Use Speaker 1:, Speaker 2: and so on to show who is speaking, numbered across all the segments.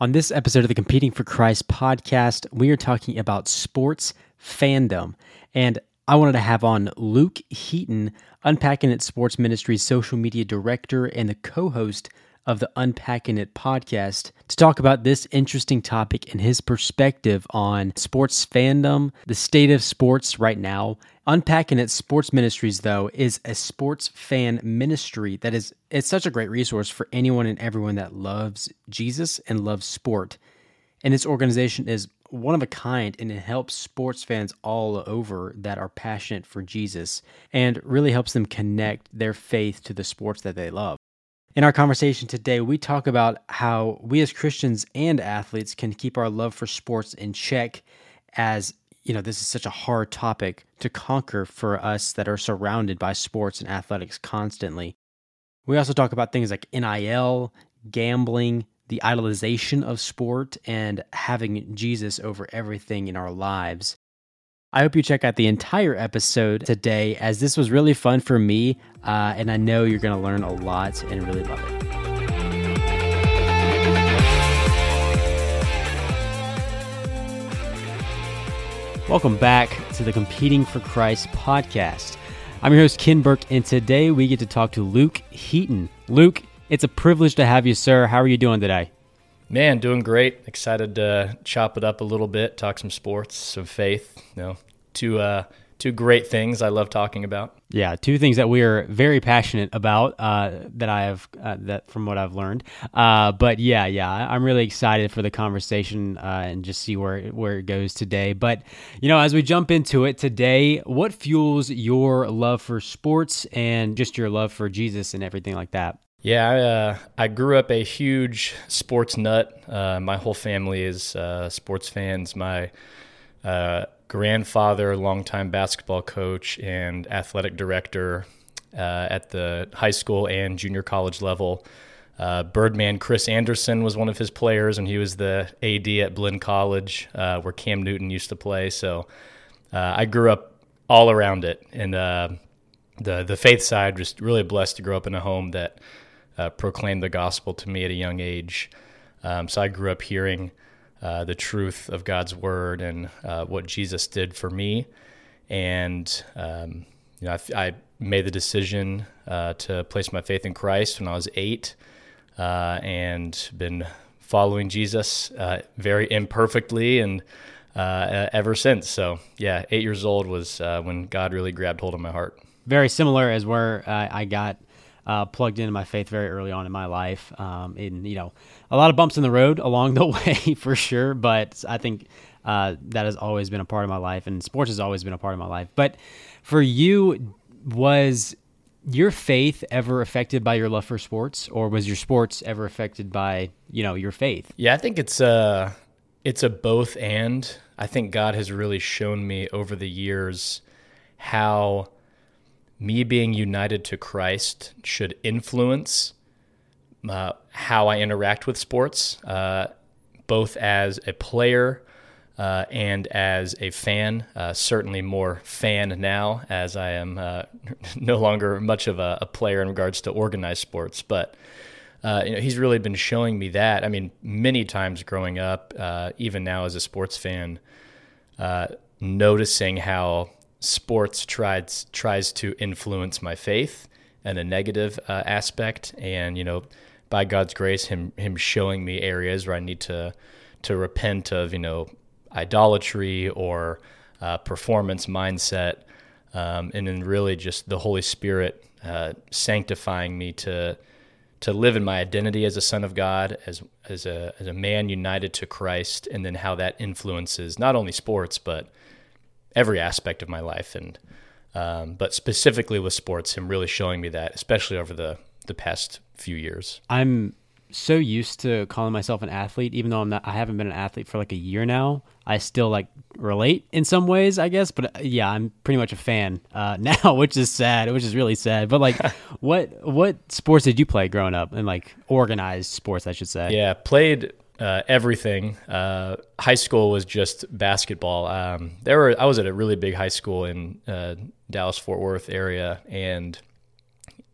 Speaker 1: On this episode of the Competing for Christ podcast, we are talking about sports fandom. And I wanted to have on Luke Heaton, Unpacking It Sports Ministry's social media director and the co host of the Unpacking It podcast to talk about this interesting topic and his perspective on sports fandom, the state of sports right now. Unpacking It Sports Ministries, though, is a sports fan ministry that is it's such a great resource for anyone and everyone that loves Jesus and loves sport. And its organization is one of a kind and it helps sports fans all over that are passionate for Jesus and really helps them connect their faith to the sports that they love. In our conversation today, we talk about how we as Christians and athletes can keep our love for sports in check as you know, this is such a hard topic to conquer for us that are surrounded by sports and athletics constantly. We also talk about things like NIL, gambling, the idolization of sport, and having Jesus over everything in our lives. I hope you check out the entire episode today, as this was really fun for me, uh, and I know you're going to learn a lot and really love it. Welcome back to the Competing for Christ podcast. I'm your host, Ken Burke, and today we get to talk to Luke Heaton. Luke, it's a privilege to have you, sir. How are you doing today?
Speaker 2: Man, doing great. Excited to chop it up a little bit, talk some sports, some faith. You know, two uh, two great things I love talking about.
Speaker 1: Yeah, two things that we are very passionate about uh, that I have uh, that from what I've learned. Uh, but yeah, yeah, I'm really excited for the conversation uh, and just see where where it goes today. But you know, as we jump into it today, what fuels your love for sports and just your love for Jesus and everything like that?
Speaker 2: Yeah, I, uh, I grew up a huge sports nut. Uh, my whole family is uh, sports fans. My uh, grandfather, longtime basketball coach and athletic director uh, at the high school and junior college level. Uh, Birdman Chris Anderson was one of his players, and he was the AD at Blinn College, where Cam Newton used to play. So I grew up all around it, and the the faith side just really blessed to grow up in a home that uh, proclaimed the gospel to me at a young age. Um, so I grew up hearing uh, the truth of God's word and uh, what Jesus did for me. And um, you know, I, I, made the decision uh, to place my faith in Christ when I was eight, uh, and been following Jesus uh, very imperfectly and ever since. So yeah, eight years old was when God really grabbed hold of my heart.
Speaker 1: Very similar as where I got uh, plugged into my faith very early on in my life. Um, and, you know, a lot of bumps in the road along the way for sure. But I think uh, that has always been a part of my life, and sports has always been a part of my life. But for you, was your faith ever affected by your love for sports, or was your sports ever affected by you know your faith?
Speaker 2: Yeah, I think it's a it's a both and. I think God has really shown me over the years how me being united to Christ should influence uh, how I interact with sports, uh, both as a player uh, and as a fan. Uh, certainly more fan now, as I am uh, no longer much of a, a, player in regards to organized sports. But uh, you know, he's really been showing me that. I mean, many times growing up, even now as a sports fan, noticing how sports tries tries to influence my faith in a negative uh, aspect, and you know, by God's grace, him him showing me areas where I need to to repent of you know idolatry or uh, performance mindset, um, and then really just the Holy Spirit uh, sanctifying me to to live in my identity as a son of God, as as a as a man united to Christ, and then how that influences not only sports but every aspect of my life, and um, but specifically with sports, him really showing me that, especially over the the past few years.
Speaker 1: I'm so used to calling myself an athlete, even though I'm not. I haven't been an athlete for like a year now. I still like relate in some ways, I guess. But uh, yeah, I'm pretty much a fan uh, now, which is sad. Which is really sad. But like, what what sports did you play growing up? And like organized sports, I should say.
Speaker 2: Yeah, played uh, everything. Uh, high school was just basketball. Um, there were I was at a really big high school in uh, Dallas Fort Worth area, and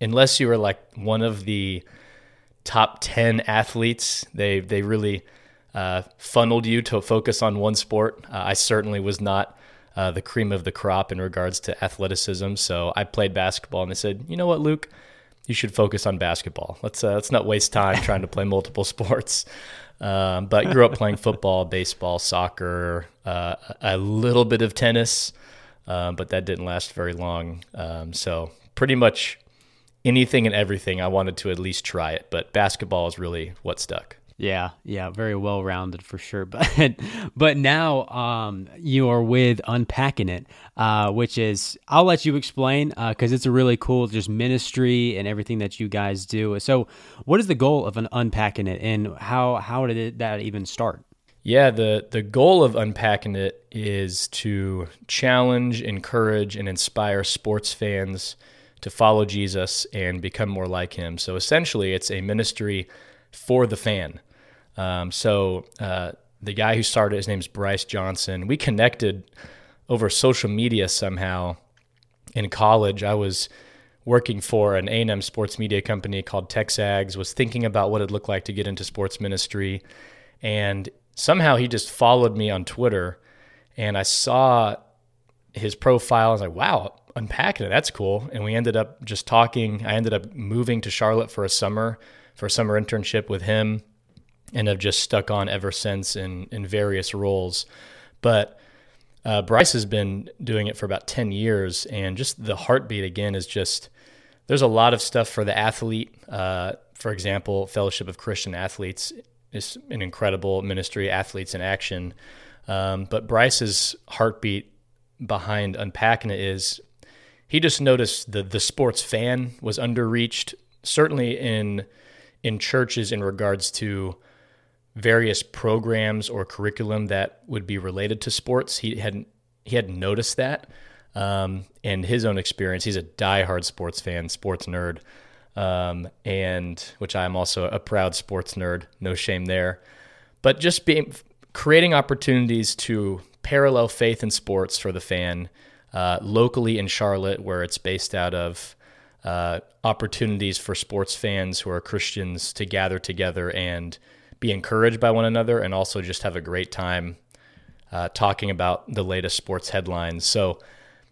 Speaker 2: unless you were like one of the top ten athletes, they they really uh, funneled you to focus on one sport. Uh, I certainly was not uh, the cream of the crop in regards to athleticism. So I played basketball, and they said, you know what, Luke, you should focus on basketball. Let's uh, let's not waste time trying to play multiple sports. Um, but grew up playing football, baseball, soccer, uh, a little bit of tennis, um, but that didn't last very long. Um, so pretty much anything and everything, I wanted to at least try it. But basketball is really what stuck.
Speaker 1: Yeah, yeah, very well rounded for sure. But but now um, you are with unpacking it, uh, which is I'll let you explain because uh, it's a really cool just ministry and everything that you guys do. So, what is the goal of an unpacking it, and how how did it, that even start?
Speaker 2: Yeah, the the goal of unpacking it is to challenge, encourage, and inspire sports fans to follow Jesus and become more like Him. So essentially, it's a ministry for the fan. Um, so uh, the guy who started, his name's Bryce Johnson. We connected over social media somehow in college. I was working for an A&M sports media company called Texags, was thinking about what it looked like to get into sports ministry. And somehow he just followed me on Twitter and I saw his profile. I was like, wow, unpacking it. That's cool. And we ended up just talking. I ended up moving to Charlotte for a summer, for a summer internship with him and have just stuck on ever since in in various roles. But uh, Bryce has been doing it for about ten years, and just the heartbeat again is just there's a lot of stuff for the athlete. Uh, for example, Fellowship of Christian Athletes is an incredible ministry, athletes in action. Um, but Bryce's heartbeat behind unpacking it is he just noticed the the sports fan was underreached, certainly in in churches in regards to various programs or curriculum that would be related to sports. He hadn't he hadn't noticed that. Um, and his own experience, he's a diehard sports fan, sports nerd, um, and which I'm also a proud sports nerd. No shame there. But just being creating opportunities to parallel faith in sports for the fan uh, locally in Charlotte, where it's based out of. Uh, opportunities for sports fans who are Christians to gather together and be encouraged by one another and also just have a great time uh, talking about the latest sports headlines. So,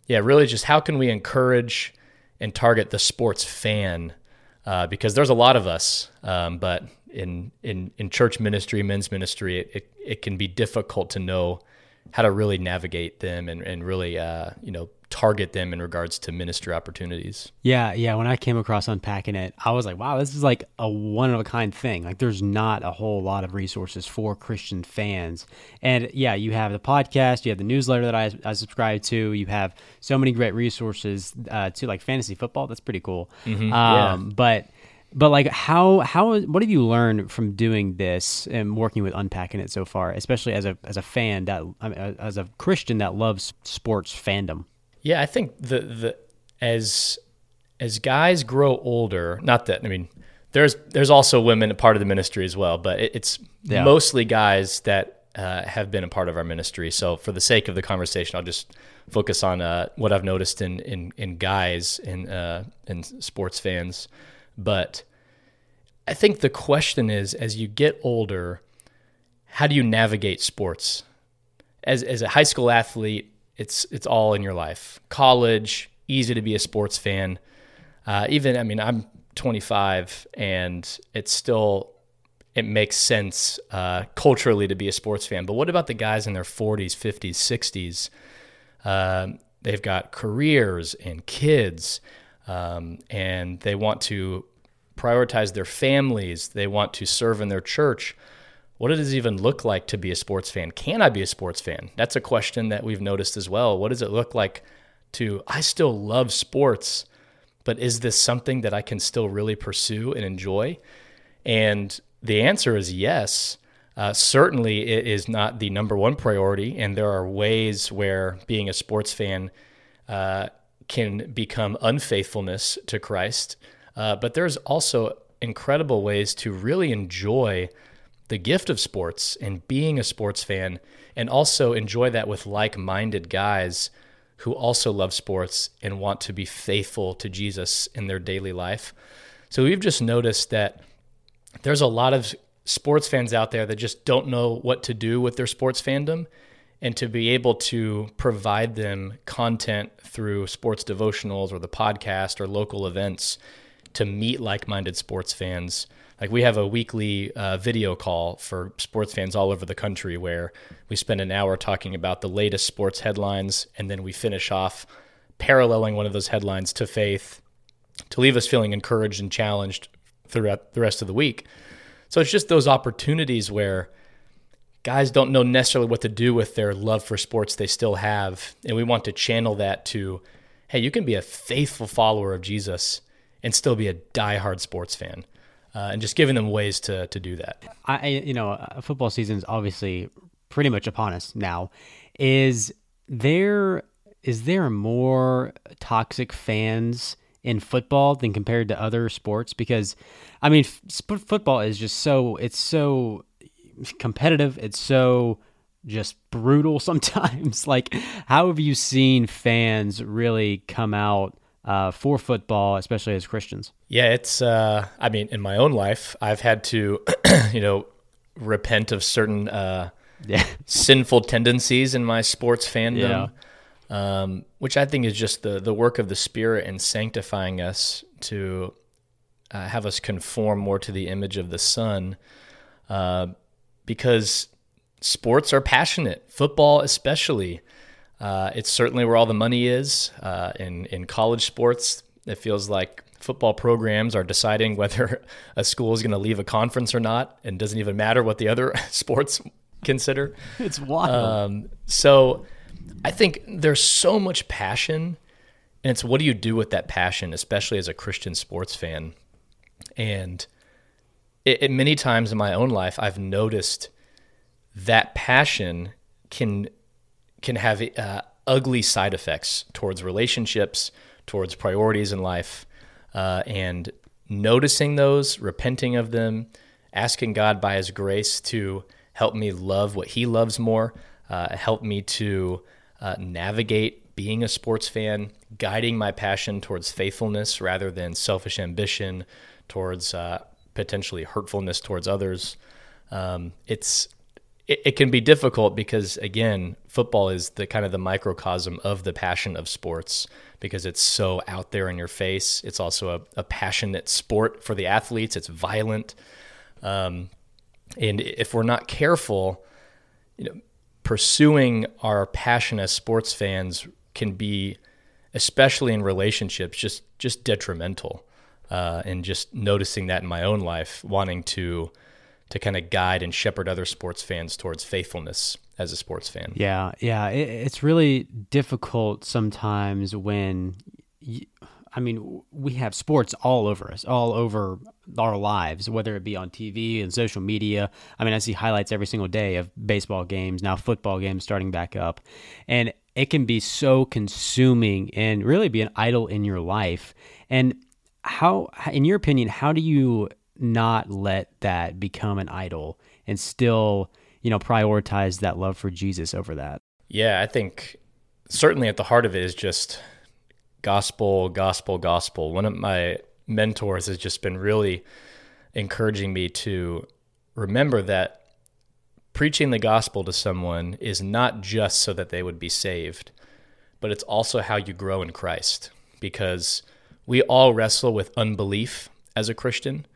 Speaker 2: yeah, really just how can we encourage and target the sports fan? Uh, because there's a lot of us, um, but in, in, in church ministry, men's ministry, it, it, it, can be difficult to know how to really navigate them and, and really, uh, you know, target them in regards to ministry opportunities.
Speaker 1: Yeah, yeah. When I came across unpacking it, I was like, wow, this is like a one of a kind thing. Like, there's not a whole lot of resources for Christian fans. And yeah, you have the podcast, you have the newsletter that I, I subscribe to, you have so many great resources uh, to like fantasy football. That's pretty cool. Mm-hmm, um, yeah. But but like how how what have you learned from doing this and working with unpacking it so far especially as a as a fan that as a christian that loves sports fandom
Speaker 2: yeah, I think the the as as guys grow older, not that I mean, there's there's also women a part of the ministry as well, but it, it's yeah. mostly guys that uh, have been a part of our ministry. So for the sake of the conversation, I'll just focus on uh, what I've noticed in in, in guys in uh, in sports fans. But I think the question is, as you get older, how do you navigate sports? As as a high school athlete, it's it's all in your life. College, easy to be a sports fan. Uh, even I mean, I'm 25, and it's still it makes sense uh, culturally to be a sports fan. But what about the guys in their 40s, 50s, 60s? Uh, they've got careers and kids, um, and they want to prioritize their families. They want to serve in their church what does it even look like to be a sports fan? Can I be a sports fan? That's a question that we've noticed as well. What does it look like to, I still love sports, but is this something that I can still really pursue and enjoy? And the answer is yes. Uh, certainly, it is not the number one priority, and there are ways where being a sports fan uh, can become unfaithfulness to Christ. Uh, but there's also incredible ways to really enjoy the gift of sports and being a sports fan and also enjoy that with like-minded guys who also love sports and want to be faithful to Jesus in their daily life. So we've just noticed that there's a lot of sports fans out there that just don't know what to do with their sports fandom and to be able to provide them content through sports devotionals or the podcast or local events to meet like-minded sports fans like we have a weekly uh, video call for sports fans all over the country where we spend an hour talking about the latest sports headlines and then we finish off paralleling one of those headlines to faith to leave us feeling encouraged and challenged throughout the rest of the week so it's just those opportunities where guys don't know necessarily what to do with their love for sports they still have. And we want to channel that to, hey, you can be a faithful follower of Jesus and still be a diehard sports fan. Uh, and just giving them ways to, to do that.
Speaker 1: I, you know, football season is obviously pretty much upon us now. Is there is there more toxic fans in football than compared to other sports? Because, I mean, f- football is just so it's so competitive. It's so just brutal sometimes. like, how have you seen fans really come out uh, for football, especially as Christians?
Speaker 2: Yeah, it's. Uh, I mean, in my own life, I've had to, you know, repent of certain uh, yeah. sinful tendencies in my sports fandom. Yeah. Um, which I think is just the the work of the Spirit and sanctifying us to uh, have us conform more to the image of the Son. Uh, because sports are passionate, football especially. Uh, it's certainly where all the money is. Uh, in in college sports, it feels like football programs are deciding whether a school is going to leave a conference or not, and doesn't even matter what the other sports consider.
Speaker 1: It's wild. Um,
Speaker 2: so, I think there's so much passion, and it's what do you do with that passion, especially as a Christian sports fan, and it, it, many times in my own life, I've noticed that passion can can have uh, ugly side effects towards relationships, towards priorities in life, uh, and noticing those, repenting of them, asking God by His grace to help me love what He loves more, uh, help me to uh, navigate being a sports fan, guiding my passion towards faithfulness rather than selfish ambition, towards uh, potentially hurtfulness towards others. Um, it's it, it, can be difficult because again, football is the kind of the microcosm of the passion of sports because it's so out there in your face. It's also a, a passionate sport for the athletes. It's violent, um, and if we're not careful, you know, pursuing our passion as sports fans can be, especially in relationships, just just detrimental uh, and just noticing that in my own life, wanting to to kind of guide and shepherd other sports fans towards faithfulness as a sports fan.
Speaker 1: Yeah, yeah, it, it's really difficult sometimes when. You, I mean, we have sports all over us, all over our lives, whether it be on TV and social media. I mean, I see highlights every single day of baseball games, now football games starting back up. And it can be so consuming and really be an idol in your life. And how, in your opinion, how do you not let that become an idol and still, you know, prioritize that love for Jesus over that?
Speaker 2: Yeah, I think certainly at the heart of it is just gospel, gospel, gospel. One of my mentors has just been really encouraging me to remember that preaching the gospel to someone is not just so that they would be saved, but it's also how you grow in Christ because we all wrestle with unbelief as a Christian.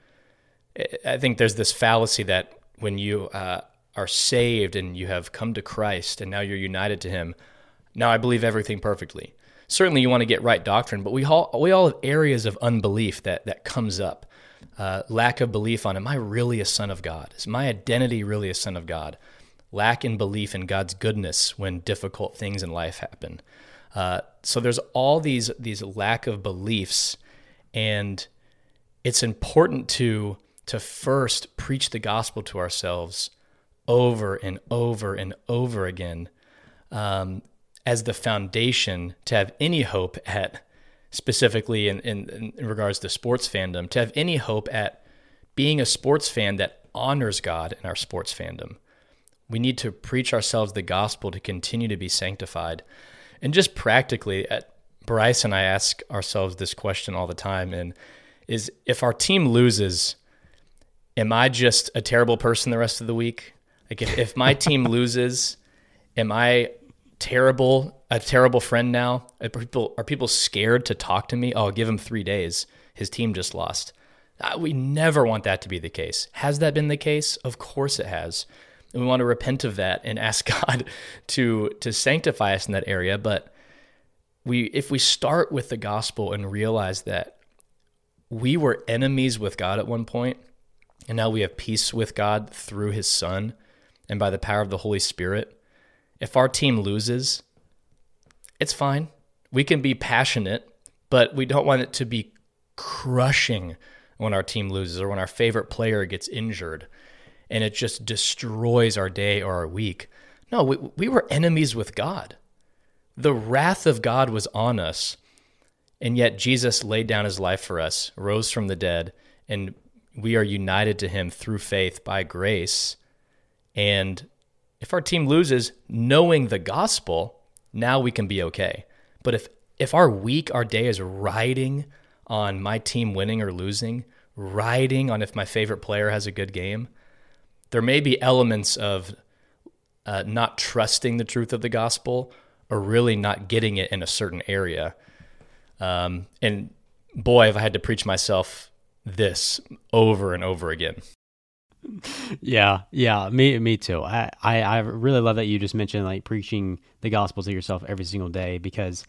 Speaker 2: I think there's this fallacy that when you uh, are saved and you have come to Christ and now you're united to Him, now I believe everything perfectly. Certainly, you want to get right doctrine, but we all we all have areas of unbelief that that comes up. Uh, lack of belief on am I really a son of God? Is my identity really a son of God? Lack in belief in God's goodness when difficult things in life happen. Uh, so there's all these these lack of beliefs, and it's important to to first preach the gospel to ourselves over and over and over again um, as the foundation to have any hope at specifically in, in, in regards to sports fandom to have any hope at being a sports fan that honors God in our sports fandom. We need to preach ourselves the gospel to continue to be sanctified. And just practically, at Bryce and I ask ourselves this question all the time, and is if our team loses, am I just a terrible person the rest of the week? Like if, if my team loses, am I terrible a terrible friend now? Are people are people scared to talk to me? Oh, give him three days. His team just lost. Uh, we never want that to be the case. Has that been the case? Of course it has. And we want to repent of that and ask God to to sanctify us in that area. But we if we start with the gospel and realize that we were enemies with God at one point, and now we have peace with God through his son and by the power of the Holy Spirit. If our team loses, it's fine. We can be passionate, but we don't want it to be crushing when our team loses or when our favorite player gets injured and it just destroys our day or our week. No, we, we were enemies with God. The wrath of God was on us, and yet Jesus laid down his life for us, rose from the dead, and we are united to him through faith by grace. And if our team loses, knowing the gospel, now we can be okay. But if if our week, our day is riding on my team winning or losing, riding on if my favorite player has a good game, there may be elements of uh, not trusting the truth of the gospel or really not getting it in a certain area. Um, and boy, have I had to preach myself this over and over again.
Speaker 1: Yeah, yeah, me, me too. I, I, I really love that you just mentioned like preaching the gospel to yourself every single day because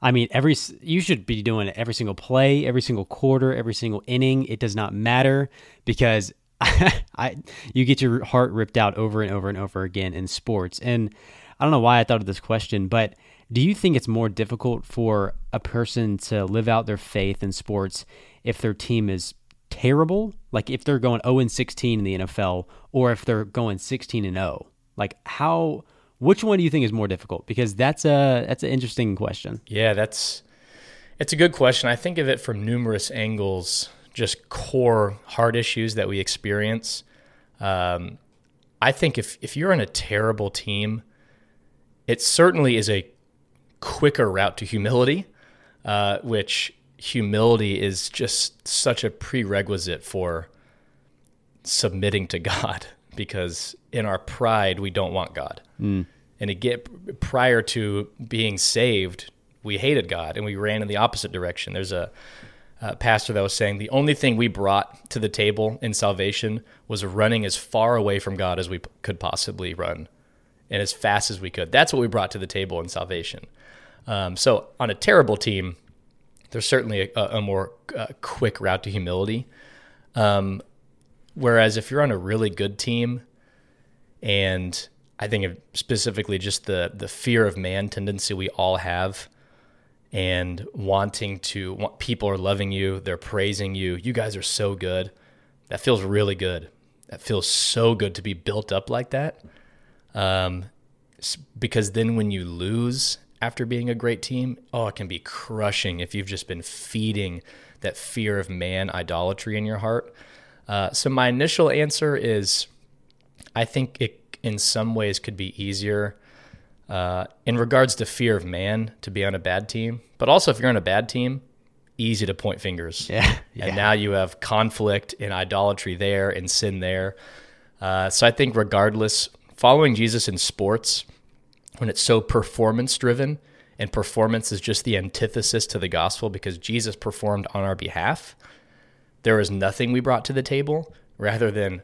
Speaker 1: I mean, every you should be doing it every single play, every single quarter, every single inning. It does not matter because I you get your heart ripped out over and over and over again in sports. And I don't know why I thought of this question, but do you think it's more difficult for a person to live out their faith in sports if their team is terrible? Like if they're going 0 and 16 in the NFL or if they're going 16 and 0? Like how which one do you think is more difficult? Because that's a that's an interesting question.
Speaker 2: Yeah, that's it's a good question. I think of it from numerous angles, just core heart issues that we experience. Um, I think if if you're in a terrible team, it certainly is a quicker route to humility, uh, which humility is just such a prerequisite for submitting to God because in our pride we don't want God. Mm. And again, prior to being saved, we hated God and we ran in the opposite direction. There's a, a pastor that was saying the only thing we brought to the table in salvation was running as far away from God as we p- could possibly run and as fast as we could. That's what we brought to the table in salvation. Um, so on a terrible team, there's certainly a, a more uh, quick route to humility. Um, whereas if you're on a really good team and I think specifically just the the fear of man tendency we all have, and wanting to want people are loving you, they're praising you. You guys are so good. That feels really good. That feels so good to be built up like that. Um, because then when you lose after being a great team, oh, it can be crushing if you've just been feeding that fear of man idolatry in your heart. Uh, so my initial answer is, I think it in some ways could be easier uh, in regards to fear of man to be on a bad team. But also, if you're on a bad team, easy to point fingers.
Speaker 1: Yeah.
Speaker 2: yeah. And now you have conflict and idolatry there and sin there. Uh, so I think, regardless, following Jesus in sports, when it's so performance driven, and performance is just the antithesis to the gospel because Jesus performed on our behalf, there is nothing we brought to the table rather than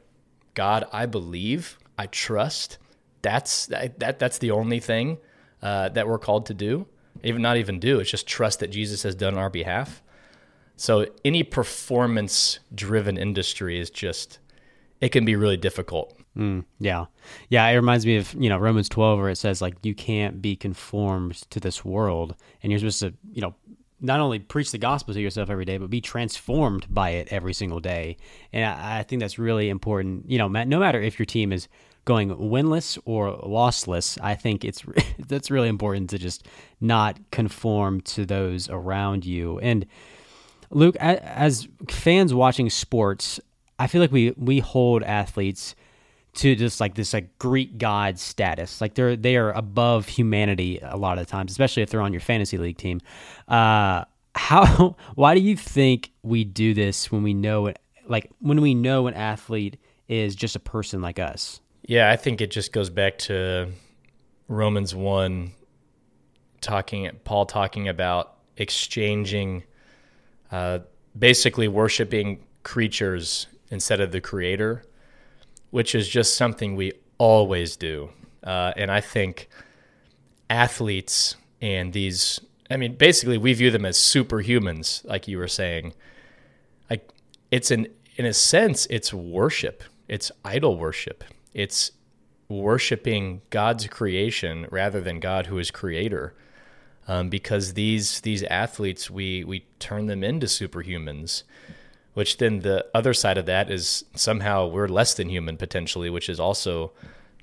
Speaker 2: God, I believe I trust. That's that, that that's the only thing uh, that we're called to do. Even not even do. It's just trust that Jesus has done on our behalf. So any performance driven industry is just it can be really difficult.
Speaker 1: Mm, yeah, yeah. It reminds me of you know Romans twelve where it says like you can't be conformed to this world, and you're supposed to you know not only preach the gospel to yourself every day, but be transformed by it every single day. And I, I think that's really important. You know, no matter if your team is going winless or lossless, I think it's that's really important to just not conform to those around you. And Luke, as fans watching sports, I feel like we we hold athletes to just like this like Greek god status. Like they're they are above humanity a lot of times, especially if they're on your fantasy league team. Uh, how? Why do you think we do this when we know it like when we know an athlete is just a person like us?
Speaker 2: Yeah, I think it just goes back to Romans 1 talking Paul talking about exchanging uh, basically worshiping creatures instead of the creator, which is just something we always do. Uh, and I think athletes and these, I mean, basically we view them as superhumans, like you were saying. Like it's an, in a sense, it's worship. It's idol worship. It's worshiping God's creation rather than God who is creator. Um, because these these athletes we we turn them into superhumans, which then the other side of that is somehow we're less than human potentially, which is also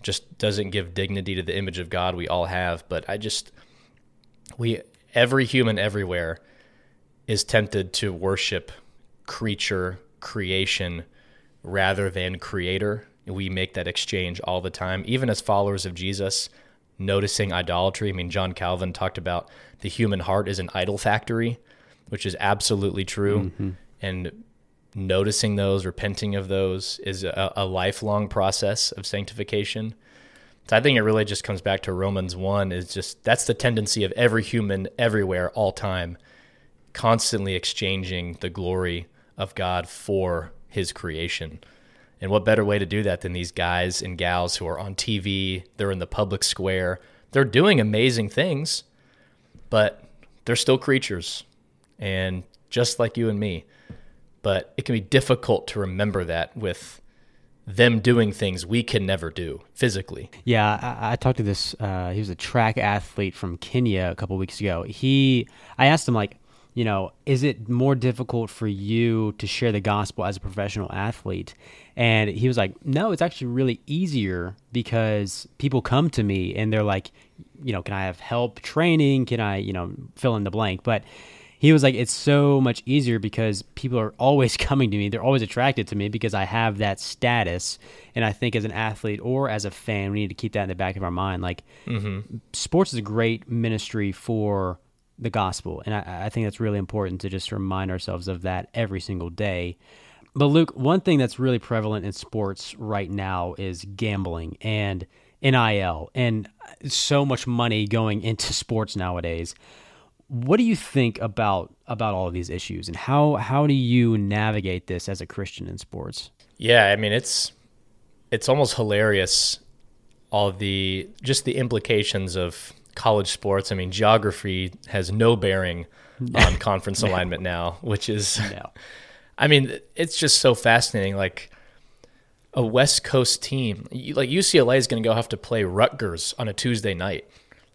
Speaker 2: just doesn't give dignity to the image of God we all have. But I just we every human everywhere is tempted to worship creature creation rather than creator we make that exchange all the time, even as followers of Jesus, noticing idolatry. I mean, John Calvin talked about the human heart is an idol factory, which is absolutely true. Mm-hmm. And noticing those, repenting of those, is a, a lifelong process of sanctification. So I think it really just comes back to Romans 1 is just that's the tendency of every human everywhere, all time, constantly exchanging the glory of God for his creation. And what better way to do that than these guys and gals who are on TV, they're in the public square, they're doing amazing things, but they're still creatures and just like you and me. But it can be difficult to remember that with them doing things we can never do physically.
Speaker 1: Yeah, I, I talked to this. Uh, he was a track athlete from Kenya a couple weeks ago. He, I asked him like, you know, is it more difficult for you to share the gospel as a professional athlete? And he was like, no, it's actually really easier because people come to me and they're like, you know, can I have help training? Can I, you know, fill in the blank? But he was like, it's so much easier because people are always coming to me. They're always attracted to me because I have that status. And I think as an athlete or as a fan, we need to keep that in the back of our mind. Like, mm-hmm. sports is a great ministry for the gospel. And I, I think that's really important to just remind ourselves of that every single day. But Luke, one thing that's really prevalent in sports right now is gambling and NIL and so much money going into sports nowadays. What do you think about about all of these issues and how how do you navigate this as a Christian in sports?
Speaker 2: Yeah, I mean it's it's almost hilarious all the just the implications of college sports. I mean, geography has no bearing on conference no. alignment now, which is no. I mean, it's just so fascinating. Like a West Coast team, like UCLA is going to go have to play Rutgers on a Tuesday night.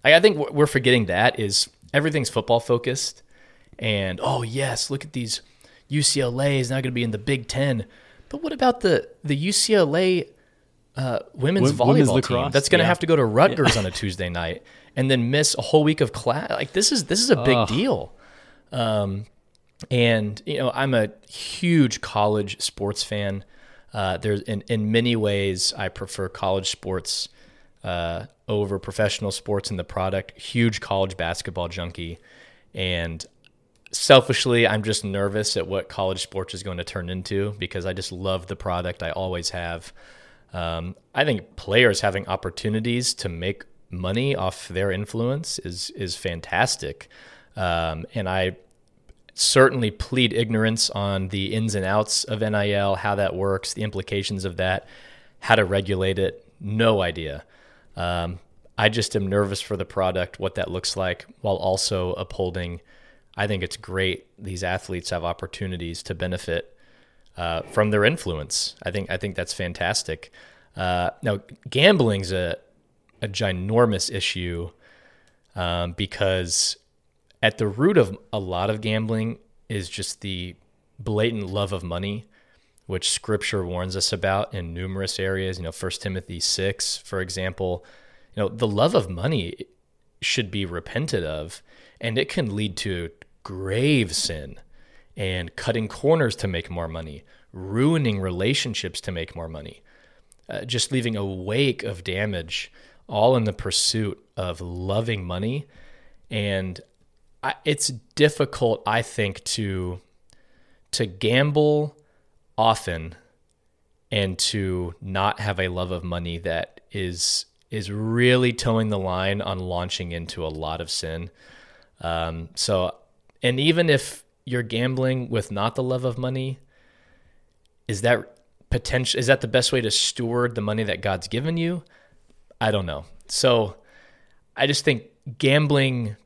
Speaker 2: Like, I think what we're forgetting that is everything's football focused, and oh yes, look at these UCLA is now going to be in the Big Ten. But what about the the UCLA uh, women's w- volleyball women's team that's going to yeah. have to go to Rutgers yeah. on a Tuesday night and then miss a whole week of class? Like this is this is a big deal. Um, and you know, I'm a huge college sports fan. Uh, there's in in many ways I prefer college sports uh, over professional sports and the product. Huge college basketball junkie, and selfishly, I'm just nervous at what college sports is going to turn into because I just love the product. I always have. Um, I think players having opportunities to make money off their influence is is fantastic, um, and I certainly plead ignorance on the ins and outs of NIL, how that works, the implications of that, how to regulate it. No idea. Um, I just am nervous for the product, what that looks like, while also upholding. I think it's great these athletes have opportunities to benefit uh, from their influence. I think I think that's fantastic. Uh, now, gambling's a a ginormous issue um, because at the root of a lot of gambling is just the blatant love of money which scripture warns us about in numerous areas you know 1 timothy 6 for example. You know the love of money should be repented of and it can lead to grave sin and cutting corners to make more money ruining relationships to make more money uh, just leaving a wake of damage all in the pursuit of loving money. And I, it's difficult, I think, to to gamble often and to not have a love of money that is is really towing the line on launching into a lot of sin. Um, so, and even if you're gambling with not the love of money, is that potential? Is that the best way to steward the money that God's given you? I don't know. So, I just think gambling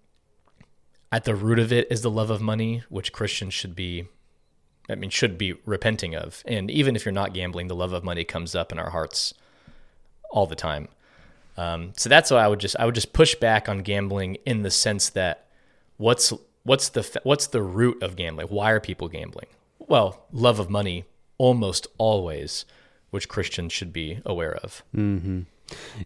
Speaker 2: at the root of it is the love of money, which Christians should be I mean, should be repenting of. And even if you're not gambling, the love of money comes up in our hearts all the time. Um, so that's why I would just I would just push back on gambling in the sense that what's what's the what's the root of gambling? Why are people gambling? Well, love of money almost always, which Christians should be aware of.
Speaker 1: Mm-hmm.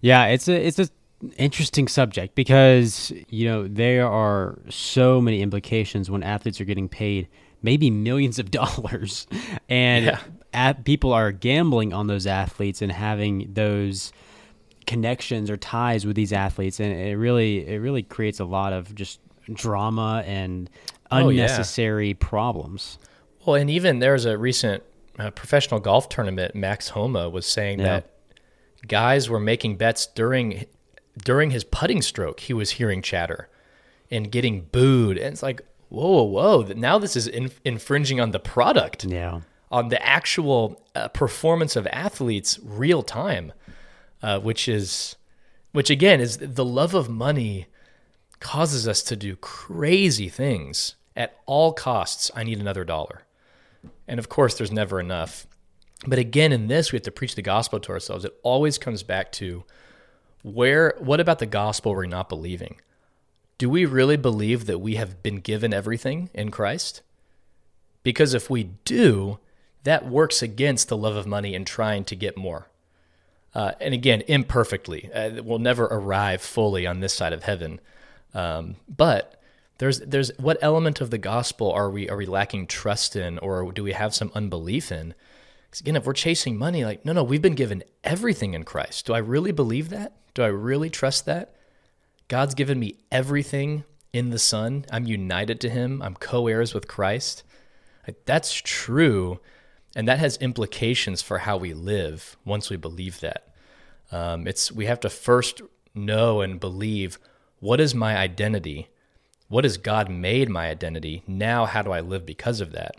Speaker 1: Yeah, it's a it's a interesting subject because you know there are so many implications when athletes are getting paid maybe millions of dollars, and yeah. at, people are gambling on those athletes and having those connections or ties with these athletes, and it really it really creates a lot of just drama and unnecessary oh, yeah. problems.
Speaker 2: Well, and even there's a recent uh, professional golf tournament. Max Homa was saying yeah. that guys were making bets during during his putting stroke. He was hearing chatter and getting booed, and it's like, whoa, whoa, whoa. Now this is in, infringing on the product.
Speaker 1: Yeah.
Speaker 2: On the actual uh, performance of athletes real time, uh, which is, which again is the love of money causes us to do crazy things at all costs. I need another dollar. And of course, there's never enough. But again, in this, we have to preach the gospel to ourselves. It always comes back to where, what about the gospel we're not believing? Do we really believe that we have been given everything in Christ? Because if we do, that works against the love of money and trying to get more. Uh, and again, imperfectly. Uh, we'll never arrive fully on this side of heaven. Um, but there's there's what element of the gospel are we are we lacking trust in, or do we have some unbelief in? Because again, if we're chasing money, like no, no, we've been given everything in Christ. Do I really believe that? Do I really trust that? God's given me everything in the Son. I'm united to Him. I'm co heirs with Christ. That's true. And that has implications for how we live once we believe that. Um, it's we have to first know and believe what is my identity? What has God made my identity? Now, how do I live because of that?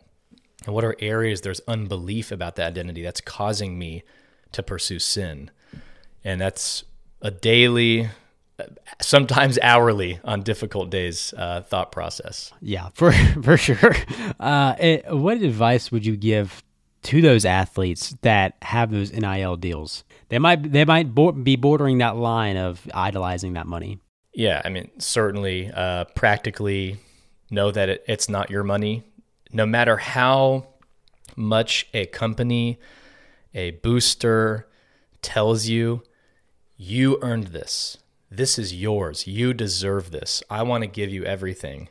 Speaker 2: And what are areas there's unbelief about that identity that's causing me to pursue sin? And that's a daily sometimes hourly on difficult days uh, thought process.
Speaker 1: Yeah, for for sure. Uh, it, what advice would you give to those athletes that have those NIL deals? They might they might be bordering that line of idolizing that money.
Speaker 2: Yeah, I mean, certainly, uh, practically know that it, it's not your money. No matter how much a company, a booster tells you, you earned this this is yours. You deserve this. I want to give you everything.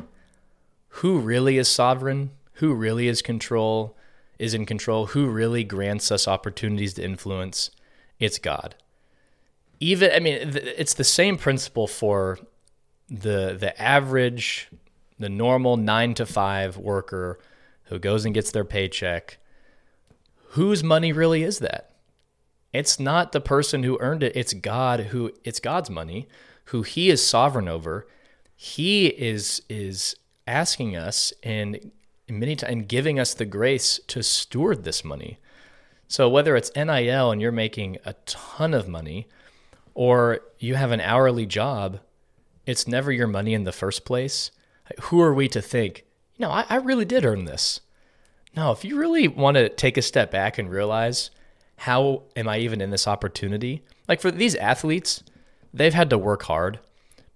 Speaker 2: Who really is sovereign? Who really is control? Is in control? Who really grants us opportunities to influence? It's God. Even I mean it's the same principle for the the average the normal 9 to 5 worker who goes and gets their paycheck. Whose money really is that? It's not the person who earned it, it's God who it's God's money who he is sovereign over. He is is asking us and many and giving us the grace to steward this money. So whether it's NIL and you're making a ton of money or you have an hourly job, it's never your money in the first place. Who are we to think, you know, I, I really did earn this? No, if you really want to take a step back and realize how am I even in this opportunity? Like for these athletes, they've had to work hard,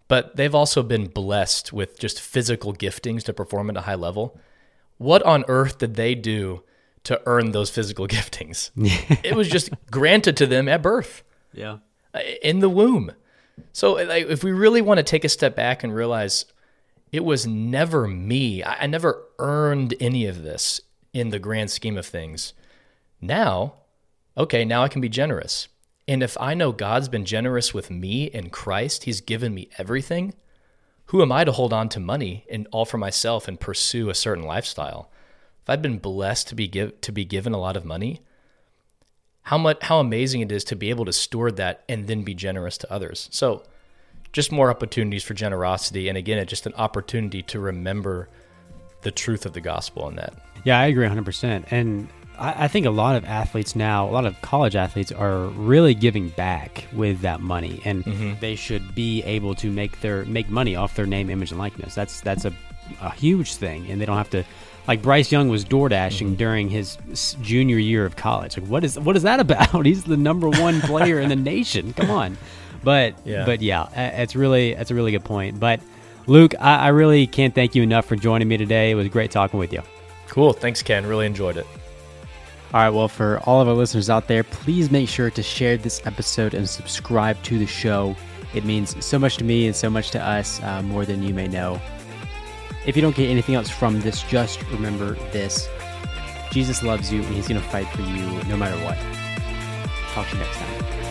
Speaker 2: but they've also been blessed with just physical giftings to perform at a high level. What on earth did they do to earn those physical giftings? it was just granted to them at birth.
Speaker 1: Yeah.
Speaker 2: In the womb. So like, if we really want to take a step back and realize it was never me, I, I never earned any of this in the grand scheme of things. Now okay, now I can be generous. And if I know God's been generous with me in Christ, He's given me everything, who am I to hold on to money and all for myself and pursue a certain lifestyle? if I've been blessed to be give to be given a lot of money, how much how amazing it is to be able to steward that and then be generous to others. So just more opportunities for generosity and again it's just an opportunity to remember the truth of the gospel in that.
Speaker 1: Yeah, I agree 100%. And I, I think a lot of athletes now, a lot of college athletes are really giving back with that money, and
Speaker 2: Mm-hmm.
Speaker 1: they should be able to make their make money off their name, image, and likeness. That's that's a, a huge thing, and they don't have to. Like Bryce Young was door dashing
Speaker 2: Mm-hmm.
Speaker 1: during his junior year of college. Like, what is what is that about? He's the number one player in the nation. Come on, but
Speaker 2: Yeah.
Speaker 1: but yeah, it's really it's a really good point. But Luke, I, I really can't thank you enough for joining me today. It was great talking with you.
Speaker 2: Cool. Thanks Ken. Really enjoyed it.
Speaker 1: All right, well, for all of our listeners out there, please make sure to share this episode and subscribe to the show. It means so much to me and so much to us, uh, more than you may know. If you don't get anything else from this, just remember this Jesus loves you and he's going to fight for you no matter what. Talk to you next time.